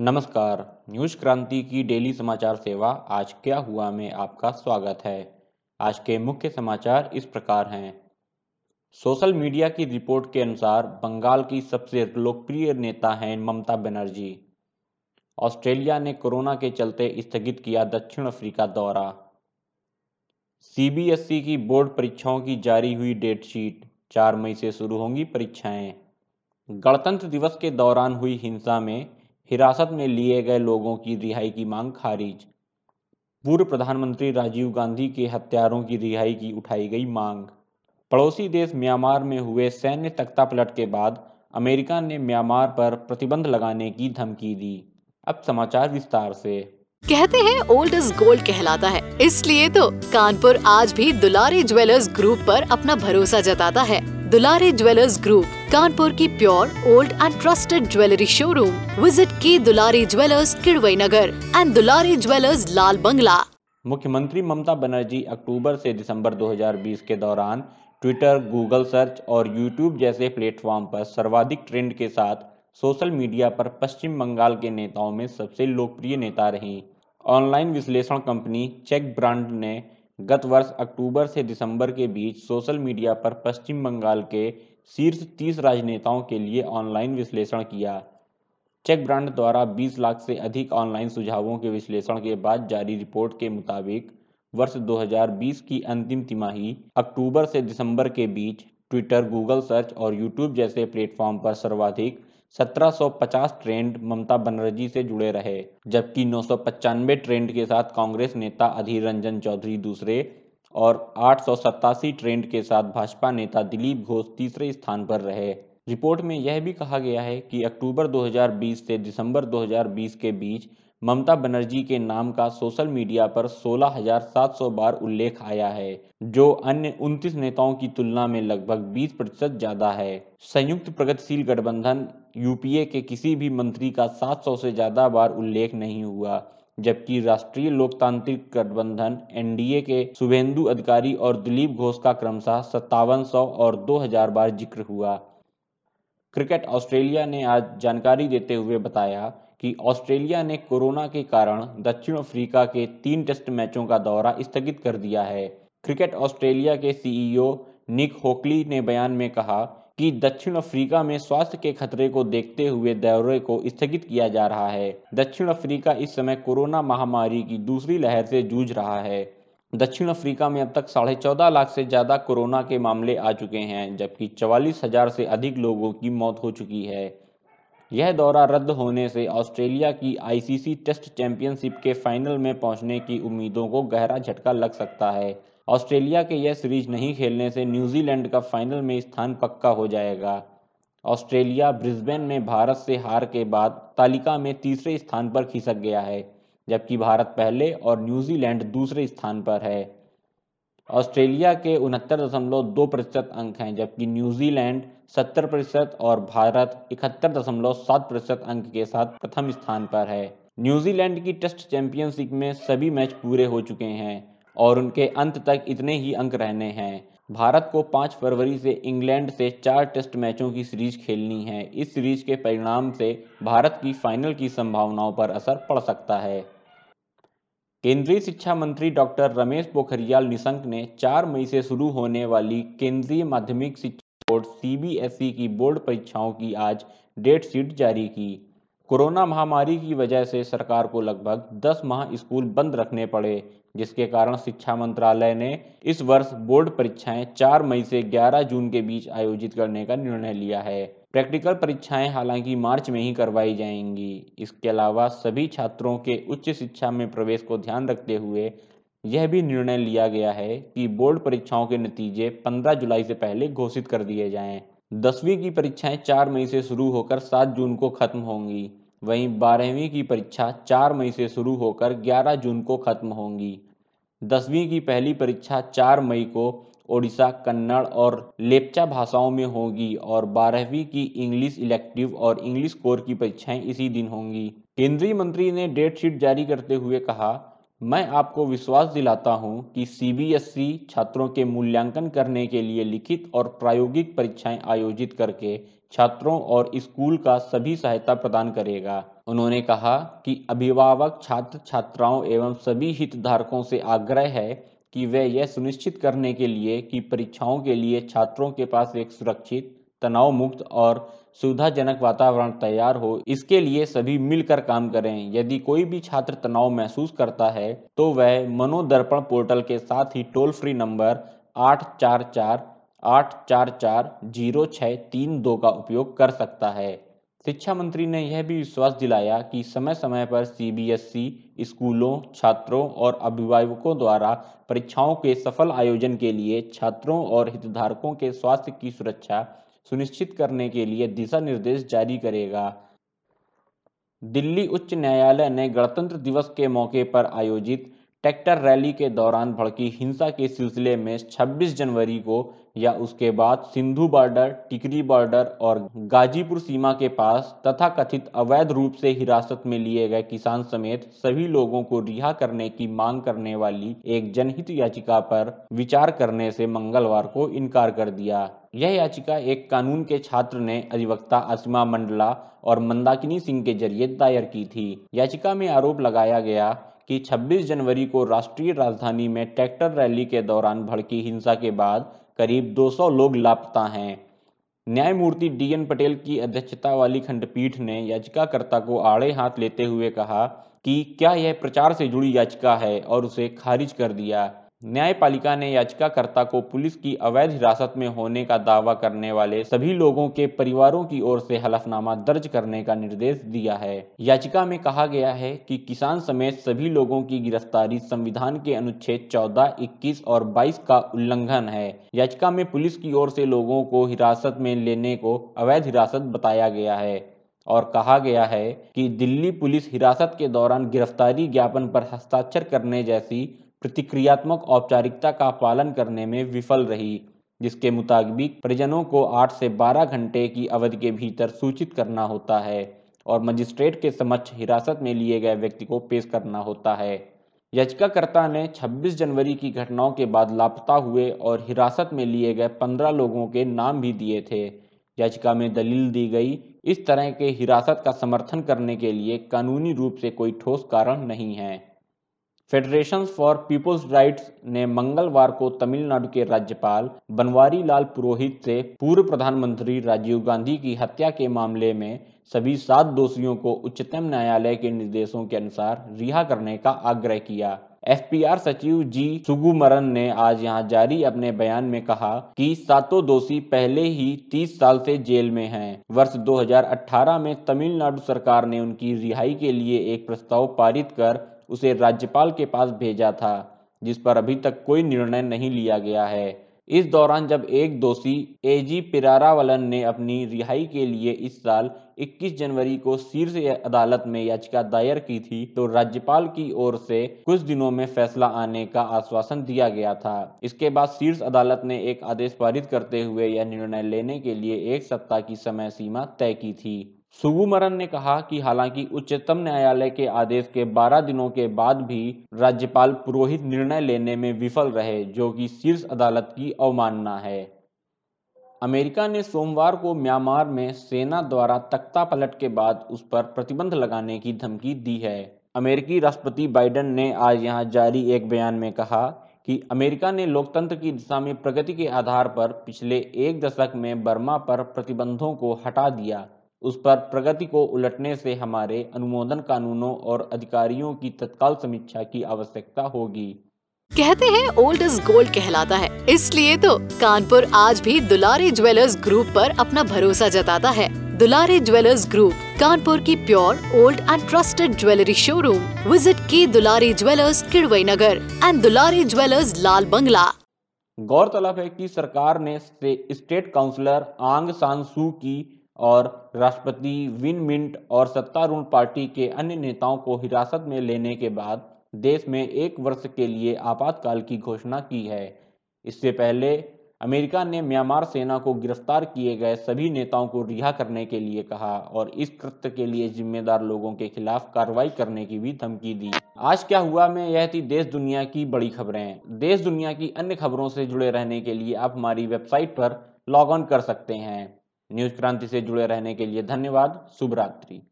नमस्कार, न्यूज़ क्रांति की डेली समाचार सेवा आज क्या हुआ में आपका स्वागत है। आज के मुख्य समाचार इस प्रकार हैं। सोशल मीडिया की रिपोर्ट के अनुसार बंगाल की सबसे लोकप्रिय नेता हैं ममता बनर्जी। ऑस्ट्रेलिया ने कोरोना के चलते स्थगित किया दक्षिण अफ्रीका दौरा। सीबीएसई की बोर्ड परीक्षाओं की जारी हुई डेट शीट, चार मई से शुरू होंगी परीक्षाएँ। गणतंत्र दिवस के दौरान हुई हिंसा में हिरासत में लिए गए लोगों की रिहाई की मांग खारिज। पूर्व प्रधानमंत्री राजीव गांधी के हत्यारों की रिहाई की उठाई गई मांग। पड़ोसी देश म्यांमार में हुए सैन्य तख्तापलट के बाद अमेरिका ने म्यांमार पर प्रतिबंध लगाने की धमकी दी। अब समाचार विस्तार से। कहते हैं ओल्ड इज़ गोल्ड कहलाता है। इसलिए तो कानपुर आज भी दुलारी ज्वेलर्स ग्रुप पर अपना भरोसा जताता है। दुलारी ज्वेलर्स ग्रुप, कानपुर की pure, old and trusted jewellery showroom visit की Dulari jewellers, Kidwai Nagar and Dulari jewellers, Lal Bangla. मुख्यमंत्री ममता बनर्जी अक्टूबर से दिसंबर 2020 के दौरान ट्विटर गूगल सर्च और यूट्यूब जैसे प्लेटफॉर्म पर सर्वाधिक ट्रेंड के साथ सोशल मीडिया पर पश्चिम बंगाल के नेताओं में सबसे लोकप्रिय नेता रहीं। ऑनलाइन विश्लेषण कंपनी चेक ब्रांड ने गत वर्ष अक्टूबर से दिसंबर के बीच सोशल मीडिया पर पश्चिम बंगाल के शीर्ष 30 राजनेताओं के लिए ऑनलाइन विश्लेषण किया। चेक ब्रांड द्वारा 20 लाख से अधिक ऑनलाइन सुझावों के विश्लेषण के बाद जारी रिपोर्ट के मुताबिक वर्ष 2020 की अंतिम तिमाही अक्टूबर से दिसंबर के बीच ट्विटर, गूगल सर्च और यूट्यूब जैसे प्लेटफॉर्म पर सर्वाधिक 1750 ट्रेंड ममता बनर्जी से जुड़े रहे, जबकि नौ ट्रेंड के साथ कांग्रेस नेता अधीर रंजन चौधरी दूसरे और आठ सौ सतासी ट्रेंड के साथ भाजपा नेता दिलीप घोष तीसरे स्थान पर रहे। रिपोर्ट में यह भी कहा गया है कि अक्टूबर 2020 से दिसंबर 2020 के बीच ममता बनर्जी के नाम का सोशल मीडिया पर 16,700 बार उल्लेख आया है जो अन्य 29 नेताओं की तुलना में लगभग 20 प्रतिशत ज़्यादा है। संयुक्त प्रगतिशील गठबंधन यूपीए के किसी भी मंत्री का 700 से ज़्यादा बार उल्लेख नहीं हुआ जबकि राष्ट्रीय लोकतांत्रिक गठबंधन एनडीए के शुभेंदु अधिकारी और दिलीप घोष का क्रमशः सत्तावन और 2000 बार ज़िक्र हुआ। क्रिकेट ऑस्ट्रेलिया ने आज जानकारी देते हुए बताया कि ऑस्ट्रेलिया ने कोरोना के कारण दक्षिण अफ्रीका के तीन टेस्ट मैचों का दौरा स्थगित कर दिया है। क्रिकेट ऑस्ट्रेलिया के सीईओ निक होकली ने बयान में कहा कि दक्षिण अफ्रीका में स्वास्थ्य के खतरे को देखते हुए दौरे को स्थगित किया जा रहा है। दक्षिण अफ्रीका इस समय कोरोना महामारी की दूसरी लहर से जूझ रहा है। दक्षिण अफ्रीका में अब तक साढ़े चौदह लाख से ज़्यादा कोरोना के मामले आ चुके हैं, जबकि चवालीस हज़ार से अधिक लोगों की मौत हो चुकी है। यह दौरा रद्द होने से ऑस्ट्रेलिया की आईसीसी टेस्ट चैंपियनशिप के फाइनल में पहुँचने की उम्मीदों को गहरा झटका लग सकता है। ऑस्ट्रेलिया के यह सीरीज़ नहीं खेलने से न्यूजीलैंड का फाइनल में स्थान पक्का हो जाएगा। ऑस्ट्रेलिया ब्रिस्बेन में भारत से हार के बाद तालिका में तीसरे स्थान पर खिसक गया है। जबकि भारत पहले और न्यूजीलैंड दूसरे स्थान पर है। ऑस्ट्रेलिया के उनहत्तर दशमलव दो प्रतिशत अंक हैं, जबकि न्यूजीलैंड सत्तर प्रतिशत और भारत इकहत्तर दशमलव सात प्रतिशत अंक के साथ प्रथम स्थान पर है। न्यूजीलैंड की टेस्ट चैंपियनशिप में सभी मैच पूरे हो चुके हैं और उनके अंत तक इतने ही अंक रहने हैं। भारत को 5 फरवरी से इंग्लैंड से चार टेस्ट मैचों की सीरीज़ खेलनी है। इस सीरीज़ के परिणाम से भारत की फाइनल की संभावनाओं पर असर पड़ सकता है। केंद्रीय शिक्षा मंत्री डॉक्टर रमेश पोखरियाल निशंक ने 4 मई से शुरू होने वाली केंद्रीय माध्यमिक शिक्षा बोर्ड सीबीएसई की बोर्ड परीक्षाओं की आज डेट शीट जारी की। कोरोना महामारी की वजह से सरकार को लगभग 10 माह स्कूल बंद रखने पड़े, जिसके कारण शिक्षा मंत्रालय ने इस वर्ष बोर्ड परीक्षाएँ 4 मई से 11 जून के बीच आयोजित करने का निर्णय लिया है। प्रैक्टिकल परीक्षाएँ हालाँकि मार्च में ही करवाई जाएँगी। इसके अलावा सभी छात्रों के उच्च शिक्षा में प्रवेश को ध्यान रखते हुए यह भी निर्णय लिया गया है कि बोर्ड परीक्षाओं के नतीजे 15 जुलाई से पहले घोषित कर दिए जाएँ। दसवीं की परीक्षाएँ 4 मई से शुरू होकर 7 जून को खत्म होंगी। वहीं बारहवीं की परीक्षा 4 मई से शुरू होकर 11 जून को खत्म होंगी। दसवीं की पहली परीक्षा 4 मई को ओडिशा, कन्नड़ और लेपचा भाषाओं में होगी और बारहवीं की इंग्लिश इलेक्टिव और इंग्लिश कोर की परीक्षाएँ इसी दिन होंगी। केंद्रीय मंत्री ने डेट शीट जारी करते हुए कहा, मैं आपको विश्वास दिलाता हूँ कि सीबीएसई छात्रों के मूल्यांकन करने के लिए लिखित और प्रायोगिक परीक्षाएँ आयोजित करके छात्रों और स्कूल का सभी सहायता प्रदान करेगा। उन्होंने कहा कि अभिभावक छात्र छात्राओं एवं सभी हितधारकों से आग्रह है कि वे यह सुनिश्चित करने के लिए कि परीक्षाओं के लिए छात्रों के पास एक सुरक्षित तनाव मुक्त और सुविधाजनक वातावरण तैयार हो। इसके लिए सभी मिलकर काम करें। यदि कोई भी छात्र तनाव महसूस करता है तो वह मनोदर्पण पोर्टल के साथ ही टोल फ्री नंबर आठ चार चार आठ चार चार ज़ीरो छः तीन दो का उपयोग कर सकता है। शिक्षा मंत्री ने यह भी विश्वास दिलाया कि समय समय पर सीबीएसई स्कूलों, छात्रों और अभिभावकों द्वारा परीक्षाओं के सफल आयोजन के लिए छात्रों और हितधारकों के स्वास्थ्य की सुरक्षा सुनिश्चित करने के लिए दिशा निर्देश जारी करेगा। दिल्ली उच्च न्यायालय ने गणतंत्र दिवस के मौके पर आयोजित ट्रैक्टर रैली के दौरान भड़की हिंसा के सिलसिले में 26 जनवरी को या उसके बाद सिंधु बॉर्डर, टिकरी बॉर्डर और गाजीपुर सीमा के पास तथा कथित अवैध रूप से हिरासत में लिए गए किसान समेत सभी लोगों को रिहा करने की मांग करने वाली एक जनहित याचिका पर विचार करने से मंगलवार को इनकार कर दिया। यह याचिका एक कानून के छात्र ने अधिवक्ता असीमा मंडला और मंदाकिनी सिंह के ज़रिए दायर की थी। याचिका में आरोप लगाया गया कि 26 जनवरी को राष्ट्रीय राजधानी में ट्रैक्टर रैली के दौरान भड़की हिंसा के बाद करीब 200 लोग लापता हैं। न्यायमूर्ति डीएन पटेल की अध्यक्षता वाली खंडपीठ ने याचिकाकर्ता को आड़े हाथ लेते हुए कहा कि क्या यह प्रचार से जुड़ी याचिका है और उसे खारिज कर दिया। न्यायपालिका ने याचिकाकर्ता को पुलिस की अवैध हिरासत में होने का दावा करने वाले सभी लोगों के परिवारों की ओर से हलफनामा दर्ज करने का निर्देश दिया है। याचिका में कहा गया है कि किसान समेत सभी लोगों की गिरफ्तारी संविधान के अनुच्छेद 14, 21 और 22 का उल्लंघन है। याचिका में पुलिस की ओर से लोगों को हिरासत में लेने को अवैध हिरासत बताया गया है और कहा गया है कि दिल्ली पुलिस हिरासत के दौरान गिरफ्तारी ज्ञापन पर हस्ताक्षर करने जैसी प्रतिक्रियात्मक औपचारिकता का पालन करने में विफल रही, जिसके मुताबिक परिजनों को 8 से 12 घंटे की अवधि के भीतर सूचित करना होता है और मजिस्ट्रेट के समक्ष हिरासत में लिए गए व्यक्ति को पेश करना होता है। याचिकाकर्ता ने 26 जनवरी की घटनाओं के बाद लापता हुए और हिरासत में लिए गए 15 लोगों के नाम भी दिए थे। याचिका में दलील दी गई, इस तरह के हिरासत का समर्थन करने के लिए कानूनी रूप से कोई ठोस कारण नहीं है। फेडरेशन फॉर पीपुल्स राइट्स ने मंगलवार को तमिलनाडु के राज्यपाल बनवारी लाल पुरोहित से पूर्व प्रधानमंत्री राजीव गांधी की हत्या के मामले में सभी सात दोषियों को उच्चतम न्यायालय के निर्देशों के अनुसार रिहा करने का आग्रह किया एफपीआर सचिव जी सुगुमरन ने आज यहाँ जारी अपने बयान में कहा कि सातों दोषी पहले ही 30 साल से जेल में हैं। वर्ष 2018 में तमिलनाडु सरकार ने उनकी रिहाई के लिए एक प्रस्ताव पारित कर उसे राज्यपाल के पास भेजा था, जिस पर अभी तक कोई निर्णय नहीं लिया गया है। इस दौरान जब एक दोषी एजी पिरारावलन ने अपनी रिहाई के लिए इस साल 21 जनवरी को शीर्ष अदालत में याचिका दायर की थी तो राज्यपाल की ओर से कुछ दिनों में फैसला आने का आश्वासन दिया गया था। इसके बाद शीर्ष अदालत ने एक आदेश पारित करते हुए यह निर्णय लेने के लिए एक सप्ताह की समय सीमा तय की थी। सुगुमरन ने कहा कि हालाँकि उच्चतम न्यायालय के आदेश के 12 दिनों के बाद भी राज्यपाल पुरोहित निर्णय लेने में विफल रहे, जो कि शीर्ष अदालत की अवमानना है। अमेरिका ने सोमवार को म्यांमार में सेना द्वारा तख्ता पलट के बाद उस पर प्रतिबंध लगाने की धमकी दी है। अमेरिकी राष्ट्रपति बाइडेन ने आज यहाँ जारी एक बयान में कहा कि अमेरिका ने लोकतंत्र की दिशा में प्रगति के आधार पर पिछले एक दशक में बर्मा पर प्रतिबंधों को हटा दिया। उस पर प्रगति को उलटने से हमारे अनुमोदन कानूनों और अधिकारियों की तत्काल समीक्षा की आवश्यकता होगी। कहते हैं ओल्ड इज़ गोल्ड कहलाता है। इसलिए तो कानपुर आज भी दुलारी ज्वेलर्स ग्रुप पर अपना भरोसा जताता है। दुलारी ज्वेलर्स ग्रुप कानपुर की pure old and trusted jewellery showroom visit की Dulari jewellers Kidwai Nagar and Dulari jewellers Lal Bangla. गौरतलब है कि सरकार ने स्टेट काउंसलर आंग सान सू की और राष्ट्रपति विन मिंट और सत्तारूढ़ पार्टी के अन्य नेताओं को हिरासत में लेने के बाद देश में एक वर्ष के लिए आपातकाल की घोषणा की है। इससे पहले अमेरिका ने म्यांमार सेना को गिरफ़्तार किए गए सभी नेताओं को रिहा करने के लिए कहा और इस कृत्य के लिए जिम्मेदार लोगों के खिलाफ कार्रवाई करने की भी धमकी दी। आज क्या हुआ में यह थी देश दुनिया की बड़ी खबरें। देश दुनिया की अन्य खबरों से जुड़े रहने के लिए आप हमारी वेबसाइट पर लॉग ऑन कर सकते हैं। न्यूज़ क्रांति से जुड़े रहने के लिए धन्यवाद शुभ रात्रि।